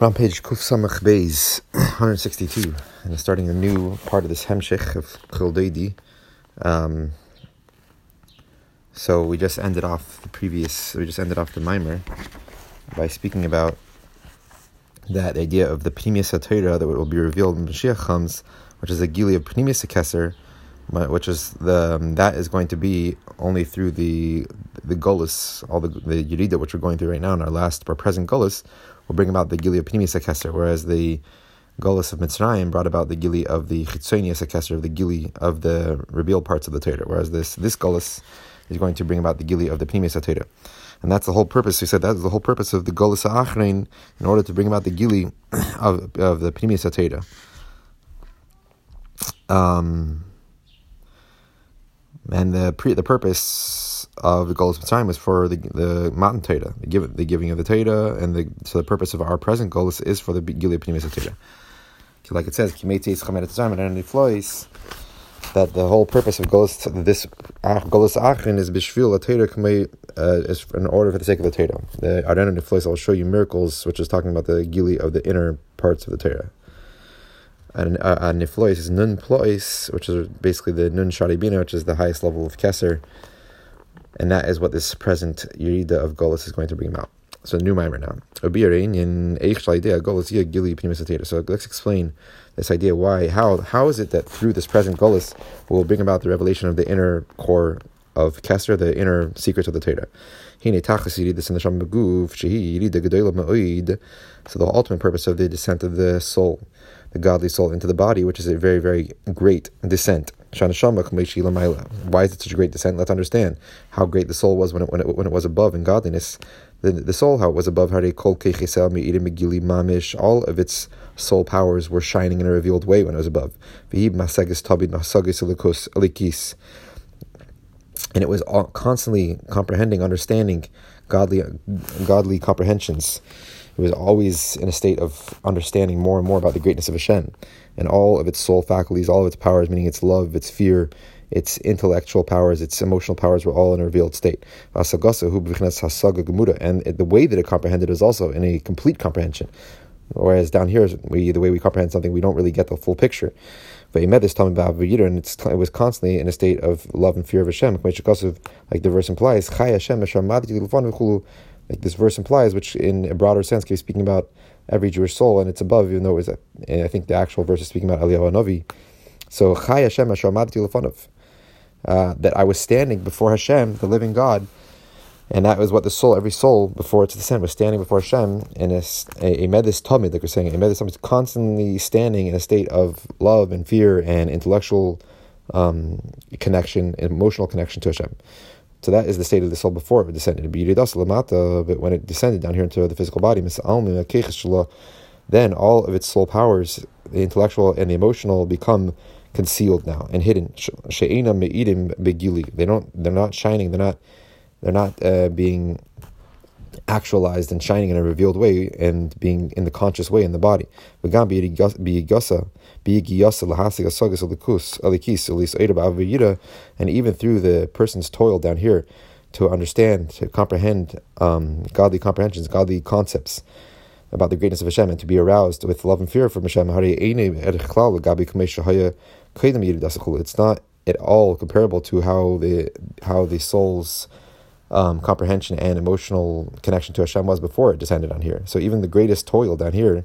We're on page Kuf Samach Beis, 162, and starting a new part of this Hemshech of Childeidi. Um, so we just ended off the previous, we just ended off the mimer by speaking about that idea of the Pnimius HaTorah that will be revealed when Mashiach comes, which is a Gili of Pnimius HaKeser, which is the um, that is going to be only through the the Golis, all the the Yerida, which we're going through right now in our last, our present Golis, will bring about the Gili of Pnimius HaKeser, whereas the Golis of Mitzrayim brought about the Gili of the Chitzonius HaKeser, of the Gili of the revealed parts of the Torah, whereas this this Golis is going to bring about the Gili of the Pnimius HaTorah. And that's the whole purpose. He said that is the whole purpose of the Golis HaAchrein, in order to bring about the Gili of, of the Pnimius HaTorah. Um, and the pre, the purpose of the Golos Mitzrayim was for the the Matan Torah, the, give, the giving of the Torah, and the so the purpose of our present Golos is for the Gilead Pnimis Torah. Like it says, and that the whole purpose of Golos, this Golos Achin is Bishvil a Torah uh, is in order for the sake of the Torah. The Arena Niflois, I'll show you miracles, which is talking about the Gili of the inner parts of the Torah. And uh, Niflois is Nun Plois, which is basically the Nun Sharibina, which is the highest level of Keser and that is what this present Yerida of Golis is going to bring about. So new mimer now. So let's explain this idea. Why? How? How is it that through this present Golis will bring about the revelation of the inner core of Kesser, the inner secrets of the Torah? So the ultimate purpose of the descent of the soul, the godly soul, into the body, which is a very, very great descent. Why is it such a great descent? Let's understand how great the soul was when it, when it, when it was above in godliness. The, the soul, how it was above, all of its soul powers were shining in a revealed way when it was above. And it was constantly comprehending, understanding godly, godly comprehensions. It was always in a state of understanding more and more about the greatness of Hashem and all of its soul faculties, all of its powers, meaning its love, its fear, its intellectual powers, its emotional powers were all in a revealed state. And the way that it comprehended is also in a complete comprehension. Whereas down here, we, the way we comprehend something, we don't really get the full picture. But he met this time about And it was constantly in a state of love and fear of Hashem, like the verse implies, like this verse implies, which in a broader sense can be speaking about every Jewish soul, and it's above, even though it was, a, I think the actual verse is speaking about Eliyahu Novi. So, Chai Hashem Lefanov, uh, that I was standing before Hashem, the living God, and that was what the soul, every soul before its descent was standing before Hashem in a, a, a medis tamid, like we're saying, a medis tamid, constantly standing in a state of love and fear and intellectual um, connection, emotional connection to Hashem. So that is the state of the soul before it descended. But when it descended down here into the physical body, then all of its soul powers, the intellectual and the emotional, become concealed now and hidden. They don't. They're not shining. They're not. They're not uh, being actualized and shining in a revealed way and being in the conscious way in the body. And even through the person's toil down here to understand, to comprehend um, godly comprehensions, godly concepts about the greatness of Hashem and to be aroused with love and fear from Hashem. It's not at all comparable to how the how the soul's um, comprehension and emotional connection to Hashem was before it descended on here. So even the greatest toil down here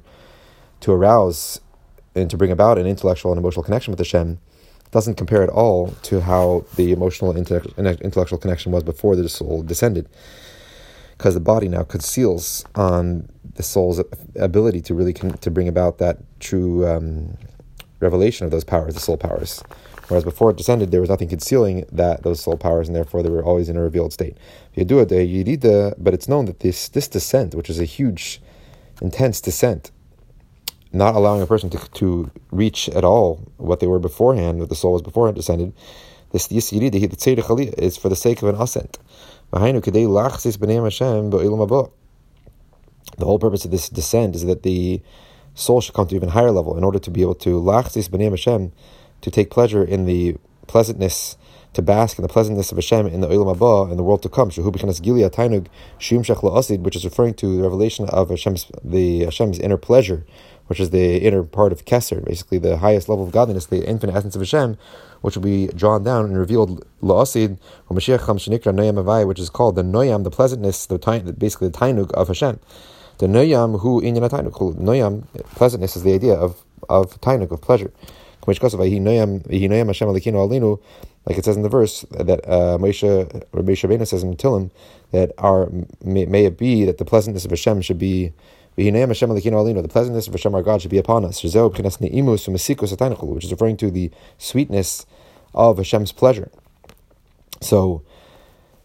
to arouse and to bring about an intellectual and emotional connection with Hashem doesn't compare at all to how the emotional intellectual connection was before the soul descended. Because the body now conceals on the soul's ability to really con- to bring about that true um, revelation of those powers, the soul powers. Whereas before it descended, there was nothing concealing that those soul powers, and therefore they were always in a revealed state. Eh, but it's known that this this descent, which is a huge, intense descent, not allowing a person to, to reach at all what they were beforehand, what the soul was beforehand descended, this is for the sake of an ascent. The whole purpose of this descent is that the soul should come to even higher level in order to be able to lachzis b'nei Hashem to take pleasure in the pleasantness to bask in the pleasantness of Hashem in the Olam Haba, in the world to come. Shehu b'chinas gilia tainug shum shech la'asid, which is referring to the revelation of Hashem's, the Hashem's inner pleasure, which is the inner part of Keser, basically the highest level of godliness, the infinite essence of Hashem, which will be drawn down and revealed la'asid, or Mashiach cham shenikra noyam which is called the noyam, the pleasantness, the basically the tainug of Hashem. The noyam hu inyan tainug. Noyam, pleasantness is the idea of, of tainug, of pleasure. Like it says in the verse that uh, Moshe Rabbi Shabbat says in Tillim that our may, may, it be that the pleasantness of Hashem should be the pleasantness of Hashem our God should be upon us, which is referring to the sweetness of Hashem's pleasure. So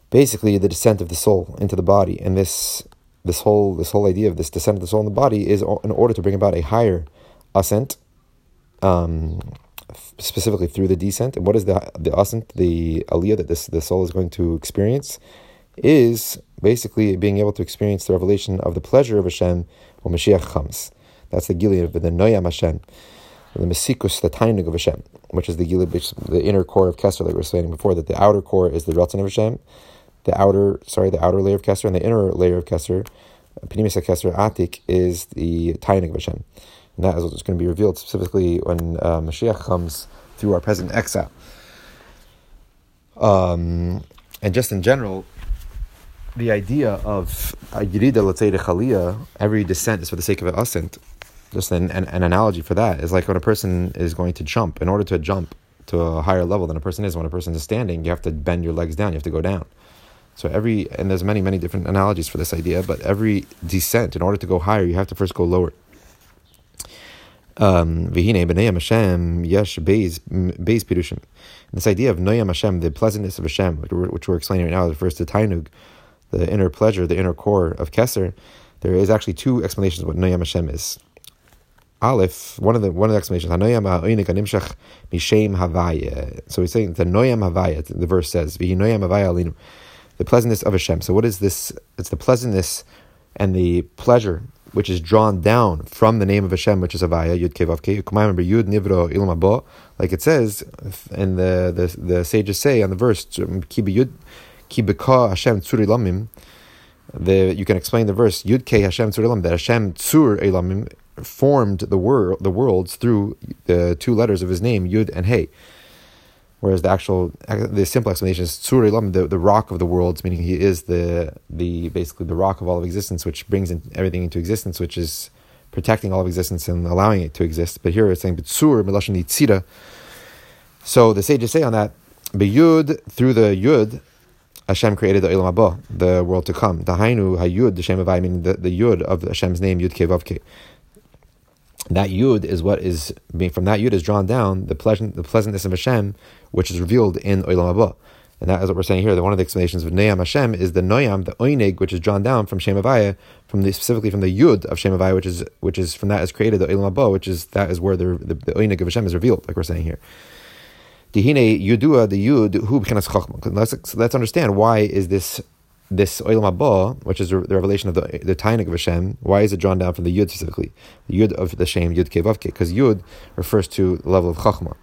basically the descent of the soul into the body and this this whole this whole idea of this descent of the soul in the body is in order to bring about a higher ascent um, specifically through the descent. And what is the the ascent, the aliyah that this the soul is going to experience, is basically being able to experience the revelation of the pleasure of Hashem when Mashiach comes. That's the of the noyam Hashem, the mesikus, the tainig of Hashem, which is the gilui, the inner core of Kesser, like we were saying before, that the outer core is the ratzon of Hashem, the outer, sorry, the outer layer of Kesser, and the inner layer of Kesser, Pinimis Kesser Atik, is the tainig of Hashem. And that is what's going to be revealed specifically when uh, Mashiach comes through our present exile. Um, and just in general, the idea of Yirida, let's say, Chaliyah, every descent is for the sake of an ascent. Just an, an, an, analogy for that is like when a person is going to jump. In order to jump to a higher level than a person is, when a person is standing, you have to bend your legs down, you have to go down. So every, and there's many, many different analogies for this idea, but every descent, in order to go higher, you have to first go lower. Um. This idea of noyam Hashem, the pleasantness of Hashem, which we're, explaining right now, refers to tainug, the inner pleasure, the inner core of Keser. There is actually two explanations of what noyam Hashem is. Aleph, one of the one of the explanations, Hanoyam ha'oinik animshach mishem havaya. So he's saying the noyam havaya. The verse says, "V'hinoyam havaya alinu," the pleasantness of Hashem. So what is this? It's the pleasantness and the pleasure which is drawn down from the name of Hashem, which is Avaya, Yud Kevav Ke. Remember, Yud Nivro Ilma like it says, and the, the, the sages say on the verse, Ki Yud, Ki Hashem Tzur Ilamim, the, you can explain the verse, Yud Ke Hashem Tzur Ilamim, that Hashem Tzur Ilamim formed the, wor- the worlds through the two letters of his name, Yud and Hey. Whereas the actual, the simple explanation is Tzur Elam, the, the rock of the worlds, meaning he is the the basically the rock of all of existence, which brings in everything into existence, which is protecting all of existence and allowing it to exist. But here it's saying B'tzur Milashon Yitzira. So the sages say on that, B'yud through the Yud, Hashem created the Abba, the world to come. The Hainu Hayud, the Shem Avai, meaning the, the Yud of Hashem's name, Yud Ke that yud is what is being from that yud is drawn down the pleasant the pleasantness of Hashem, which is revealed in Olam Haba. And that is what we're saying here. That one of the explanations of Noyam Hashem is the Noyam, the Oinig, which is drawn down from Shem Avaya, from the specifically from the Yud of Shem Avaya, which is which is from that is created the Olam Haba, which is that is where the the, the Oinig of Hashem is revealed, like we're saying here. Dihine Yudua, the Yud, who. Let's let's understand why is this this Olam Haba, which is the revelation of the the Tainik of Hashem, why is it drawn down from the Yud specifically? The Yud of the Shem, Yud Kevavke, because Yud refers to the level of Chachma.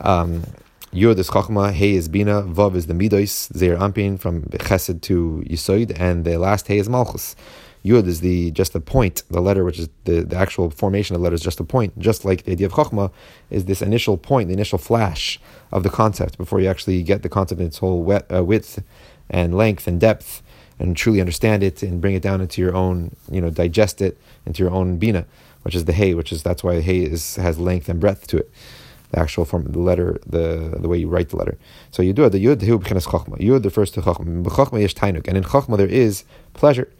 Um, Yud is Chachma, Hey is Bina, Vav is the Midos, Zeir Anpin from Chesed to Yisoid, and the last Hey is Malchus. Yud is the just the point, the letter, which is the, the actual formation of the letter is just a point. Just like the idea of Chachma is this initial point, the initial flash of the concept before you actually get the concept in its whole wet, uh, width and length and depth and truly understand it and bring it down into your own, you know, digest it into your own bina, which is the hay, which is that's why hay is has length and breadth to it the actual form, of the letter, the the way you write the letter. So you do it. The yud hu b'chinas chachma. Yud refers to chachma. B'chachma yesh tainuk, and in chachma there is pleasure.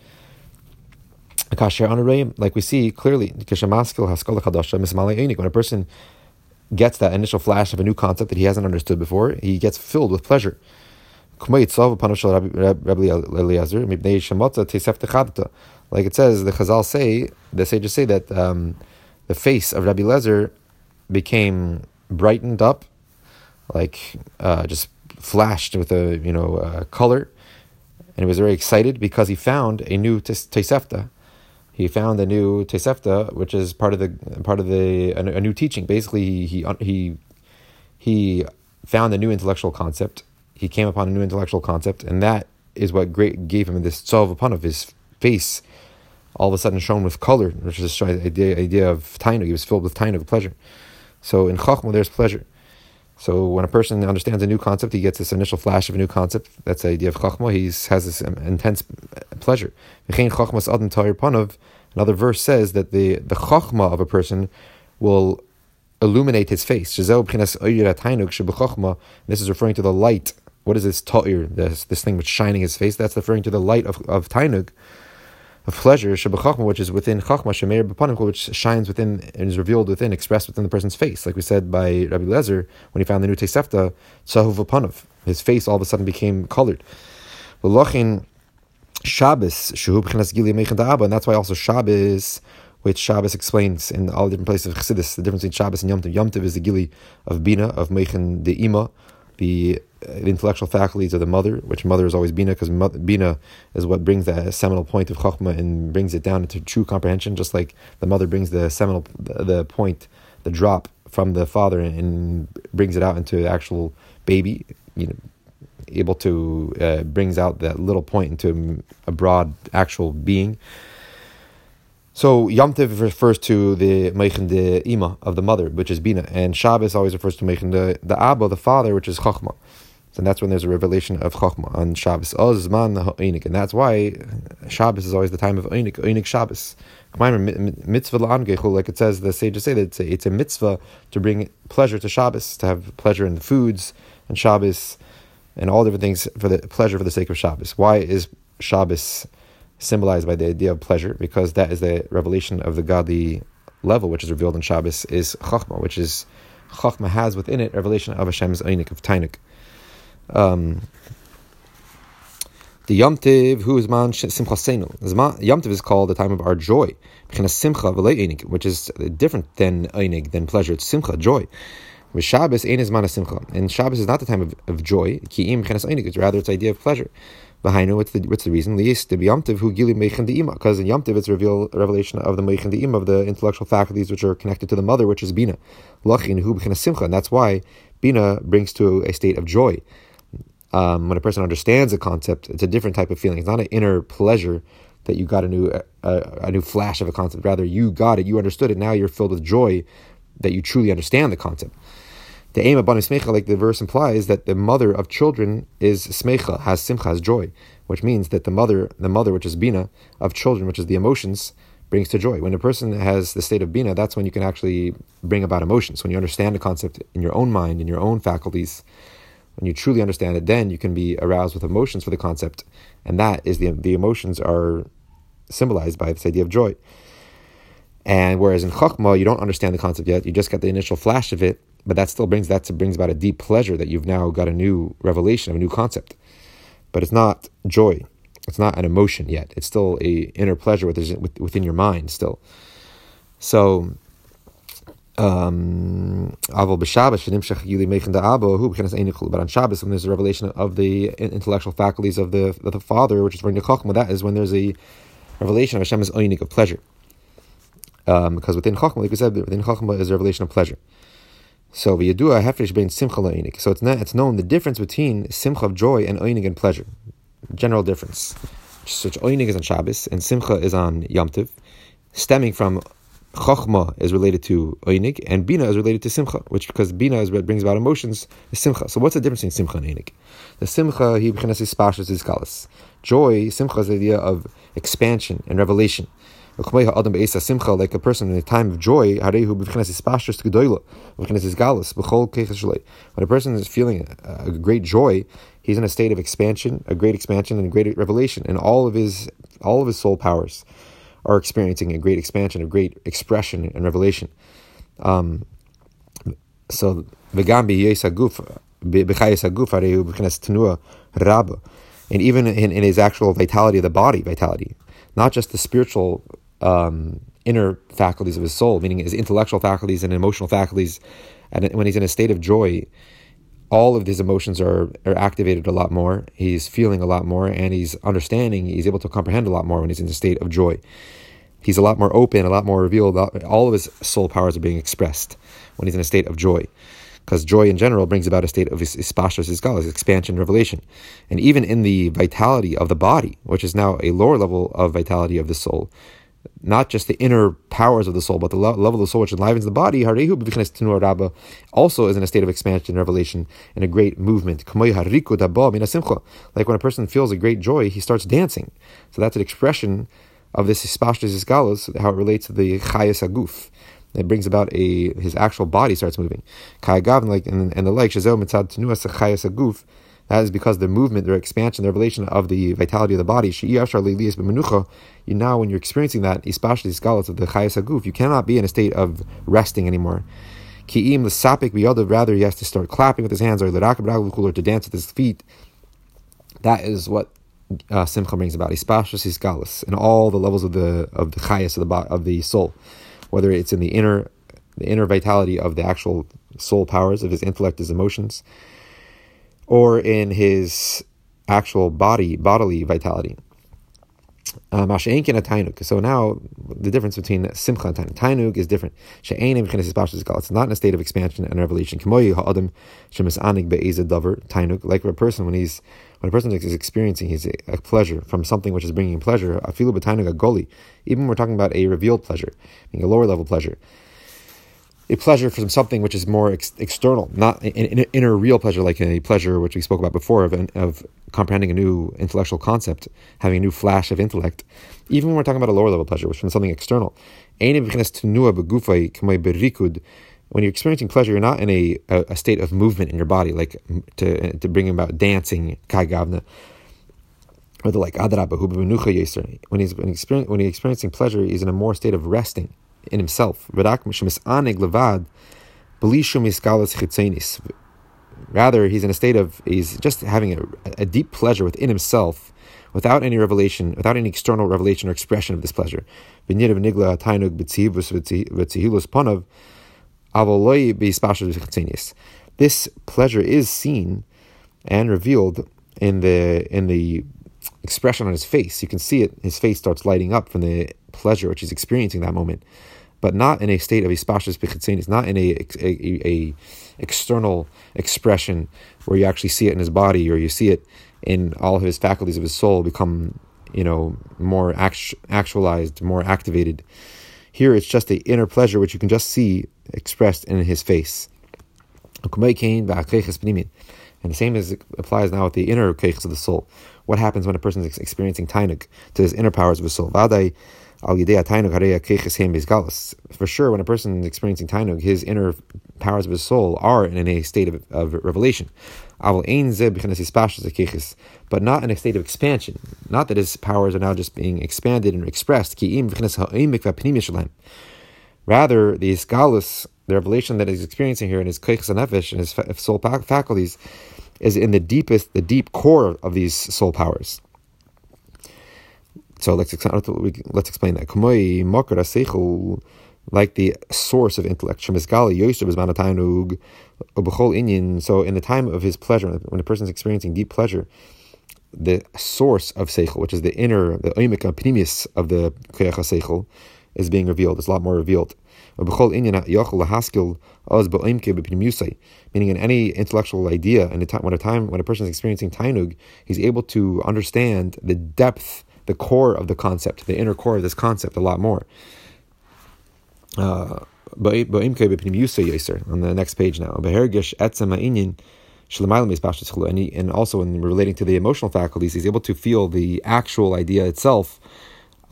Like we see clearly, when a person gets that initial flash of a new concept that he hasn't understood before, he gets filled with pleasure. Like it says, the Chazal say, the sages say that um, the face of Rabbi Lezer became brightened up, like uh, just flashed with a you know uh, color, and he was very excited because he found a new Tosefta. He found a new Tosefta, which is part of the part of the a, a new teaching. Basically, he he he found a new intellectual concept he came upon a new intellectual concept, and that is what great gave him this tzov upon of his face, all of a sudden shown with color, which is the idea, idea of tainug. He was filled with tainug, pleasure. So in chachma, there's pleasure. So when a person understands a new concept, he gets this initial flash of a new concept. That's the idea of chachma. He has this intense pleasure. Another verse says that the, the chachma of a person will illuminate his face. This is referring to the light. What is this ta'ir, this, this thing which shining his face? That's referring to the light of, of tainug, of pleasure, which is within chachma, shemeir b'panim, which shines within and is revealed within, expressed within the person's face. Like we said by Rabbi Lezer, when he found the new Tosefta, tzahuv his face all of a sudden became colored. V'lochin Shabbos, and that's why also Shabbos, which Shabbos explains in all the different places of Chassidus, the difference between Shabbos and Yom Tov. Yom Tov is the gili of Bina, of Meichen de Ima, the, the, intellectual faculties of the mother, which mother is always Bina, because Bina is what brings the seminal point of Chokhmah and brings it down into true comprehension, just like the mother brings the seminal, the, point, the drop from the father and, brings it out into actual baby, you know, able to uh, brings out that little point into a broad actual being. So Yom refers to the Meichen de Ima of the mother, which is Bina, and Shabbos always refers to Meichen de the Abba, the father, which is Chachma. And that's when there's a revelation of Chokhmah on Shabbos. Oh, Ozman Ha'oinik, and that's why Shabbos is always the time of Oinik, Oinik Shabbos. Mitzvah like it says, the sages say that it's a, it's a mitzvah to bring pleasure to Shabbos, to have pleasure in the foods and Shabbos and all different things for the pleasure for the sake of Shabbos. Why is Shabbos symbolized by the idea of pleasure? Because that is the revelation of the godly level, which is revealed in Shabbos, is Chachma, which is Chachma has within it revelation of Hashem's Einik, of Tainik. Um, the Yom Tiv, who is man simchasenu. Yom Tiv is called the time of our joy, which is different than einig, than pleasure. It's simcha, joy. With Shabbos, ein is mana simcha, and Shabbos is not the time of, of joy. Ki'im einik, rather it's the idea of pleasure. V'hainu, what's the what's the reason? To be yomtiv who gili meichen de'ima, because in yomtiv it's reveal revelation of the meichen de'ima of the intellectual faculties which are connected to the mother, which is bina. Lachin hu simcha, and that's why bina brings to a state of joy. Um, when a person understands a concept, it's a different type of feeling. It's not an inner pleasure that you got a new a, a new flash of a concept. Rather, you got it, you understood it. Now you're filled with joy that you truly understand the concept. The aim of Smecha, like the verse implies, that the mother of children is Smecha, has Simcha, has joy, which means that the mother, the mother, which is Bina, of children, which is the emotions, brings to joy. When a person has the state of Bina, that's when you can actually bring about emotions. When you understand a concept in your own mind, in your own faculties, when you truly understand it, then you can be aroused with emotions for the concept. And that is the, the emotions are symbolized by this idea of joy. And whereas in Chachma, you don't understand the concept yet, you just get the initial flash of it, but that still brings that brings about a deep pleasure that you've now got a new revelation of a new concept. But it's not joy. It's not an emotion yet. It's still a inner pleasure within, within your mind still. So um, but on Shabbos, when there's a revelation of the intellectual faculties of the of the Father, which is very Chachma, that is when there's a revelation of Hashem's oinik of pleasure. Um, because within Chachma, like we said, within Chachma is a revelation of pleasure. So v'yadua hefresh bein simcha la'inik. So it's not, it's known the difference between simcha of joy and oinig and pleasure. General difference. Such oinig is on Shabbos and simcha is on Yom Tiv, stemming from Chochma is related to Oinig, and Bina is related to Simcha, which because Bina is what brings about emotions, is Simcha. So what's the difference between Simcha and Oinig? The Simcha, he is spashas is galas. Joy, Simcha is the idea of expansion and revelation like a person in a time of joy, when a person is feeling a great joy, he's in a state of expansion, a great expansion and a great revelation, and all of his all of his soul powers are experiencing a great expansion, a great expression and revelation. Um, so and even in, in his actual vitality of the body, vitality, not just the spiritual um, inner faculties of his soul, meaning his intellectual faculties and emotional faculties. And when he's in a state of joy, all of these emotions are, are activated a lot more. He's feeling a lot more and he's understanding, he's able to comprehend a lot more when he's in a state of joy. He's a lot more open, a lot more revealed. All of his soul powers are being expressed when he's in a state of joy. because joy in general brings about a state of ispashas isgalas, expansion, revelation, and even in the vitality of the body, which is now a lower level of vitality of the soul, not just the inner powers of the soul, but the level of the soul which enlivens the body, also is in a state of expansion, and revelation, and a great movement. Like when a person feels a great joy, he starts dancing. So that's an expression of this isgalas, how it relates to the chayas aguf it brings about a his actual body starts moving. Kayagav like and, and the like shazel mitzad tenuas aguf. That is because the movement, the expansion, the revelation of the vitality of the body. You now, when you're experiencing that, especially the scholars of the chayas aguf, you cannot be in a state of resting anymore. Ki'im l'sapik biyadav, rather he has to start clapping with his hands or or to dance with his feet. That is what uh, simcha brings about. Ispashas isgalis in all the levels of the of the chayas of the of the soul whether it's in the inner the inner vitality of the actual soul powers of his intellect, his emotions, or in his actual body, bodily vitality. Um, so now the difference between simcha and tainuk, Tainug is different. It's not in a state of expansion and revelation. Tainug, like a person when he's when a person is experiencing his a pleasure from something which is bringing pleasure. Afilu b'tainug goli. Even we're talking about a revealed pleasure, meaning a lower level pleasure a pleasure from something which is more ex- external, not an, inner real pleasure, like a pleasure which we spoke about before of, of comprehending a new intellectual concept, having a new flash of intellect. Even when we're talking about a lower level pleasure, which is from something external. When you're experiencing pleasure, you're not in a, a, a, state of movement in your body, like to, to bring about dancing, kai gavna, or the like when he's when, he's when he's experiencing pleasure, he's in a more state of resting in himself. Rather, he's in a state of, he's just having a, a deep pleasure within himself without any revelation, without any external revelation or expression of this pleasure. This pleasure is seen and revealed in the in the expression on his face. You can see it. His face starts lighting up from the pleasure which he's experiencing that moment but not in a state of ispashas b'chitzenis, not in a, a, a, external expression where you actually see it in his body or you see it in all of his faculties of his soul become, you know, more actu- actualized, more activated. Here it's just the inner pleasure which you can just see expressed in his face. And the same as applies now with the inner keiches of the soul. What happens when a person is experiencing tainuk to his inner powers of his soul? For sure, when a person is experiencing tainug, his inner powers of his soul are in a state of, of revelation. But not in a state of expansion. Not that his powers are now just being expanded and expressed. Rather, the isgalus, the revelation that he's experiencing here in his keiches and nefesh and his soul faculties, is in the deepest, the deep core of these soul powers. So let's let's explain that. Like the source of intellect. So in the time of his pleasure, when a person is experiencing deep pleasure, the source of seichel, which is the inner, the oimika pnimis of the koyach seichel, is being revealed. It's a lot more revealed. Meaning in any intellectual idea, and when a time when a person is experiencing tainug, he's able to understand the depth the core of the concept, the inner core of this concept, a lot more. Uh, on the next page now. And, he, and also in relating to the emotional faculties, he's able to feel the actual idea itself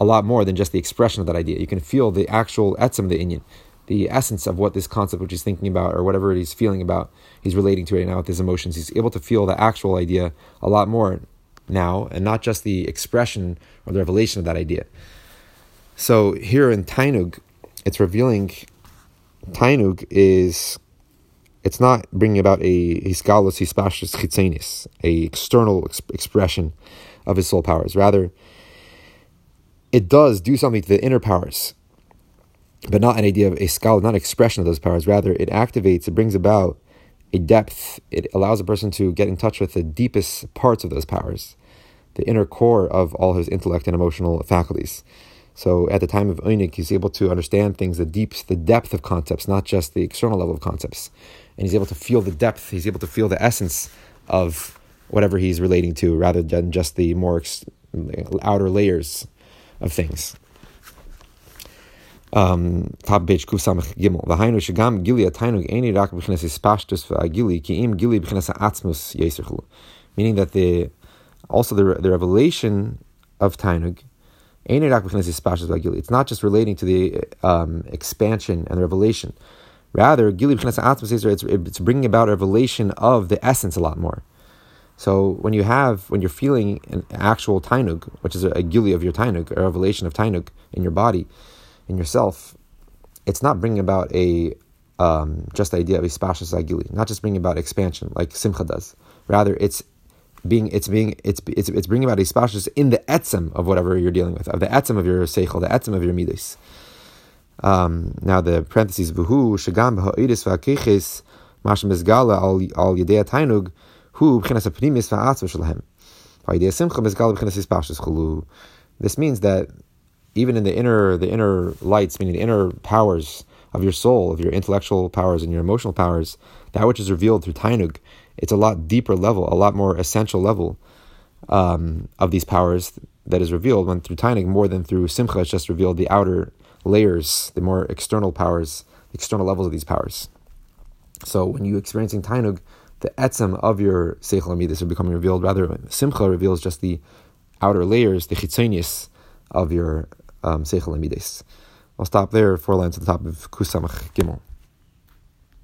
a lot more than just the expression of that idea. You can feel the actual etzem the inyan, the essence of what this concept which he's thinking about or whatever he's feeling about, he's relating to right now with his emotions. He's able to feel the actual idea a lot more now, and not just the expression or the revelation of that idea. So here in Tainug, it's revealing Tainug is it's not bringing about a hisgalus hispashis chitzenis, a external ex- expression of his soul powers. Rather, it does do something to the inner powers, but not an idea of a skal, not an expression of those powers. Rather, it activates, it brings about a depth. It allows a person to get in touch with the deepest parts of those powers, the inner core of all his intellect and emotional faculties. So at the time of Einik, he's able to understand things, the deep, the depth of concepts, not just the external level of concepts. And he's able to feel the depth, he's able to feel the essence of whatever he's relating to rather than just the more ex- outer layers of things. Um, top page kuf gimel. V'hainu shegam gili atainug eni rak b'chines ispashtus v'agili gili b'chines atzmus. Meaning that the also the, the revelation of tainug it's not just relating to the um, expansion and the revelation. Rather, it's, it's bringing about a revelation of the essence a lot more. So when you have, when you're feeling an actual tainug, which is a, a gili of your tainug, a revelation of tainug in your body, in yourself, it's not bringing about a um, just the idea of ispashas agili, not just bringing about expansion like simcha does. Rather, it's being it's being it's it's, it's bringing about ispashas in the etzem of whatever you're dealing with, of the etzem of your seichel, the etzem of your midas. Um, now the parentheses v'hu shagam b'ha'idis v'akeches mashem bezgala al al yedei tainug hu b'chinas aprimis v'atzva chulu. This means that even in the inner the inner lights, meaning the inner powers of your soul, of your intellectual powers and your emotional powers, that which is revealed through tainug, it's a lot deeper level, a lot more essential level um, of these powers that is revealed when through tainug more than through simcha. It's just revealed the outer layers, the more external powers, the external levels of these powers. So when you're experiencing tainug, the etzem of your seichel amidis are becoming revealed. Rather, simcha reveals just the outer layers, the chitzonius of your um, seichel amidis. I'll stop there. Four lines at the top of Kusamach Gimel.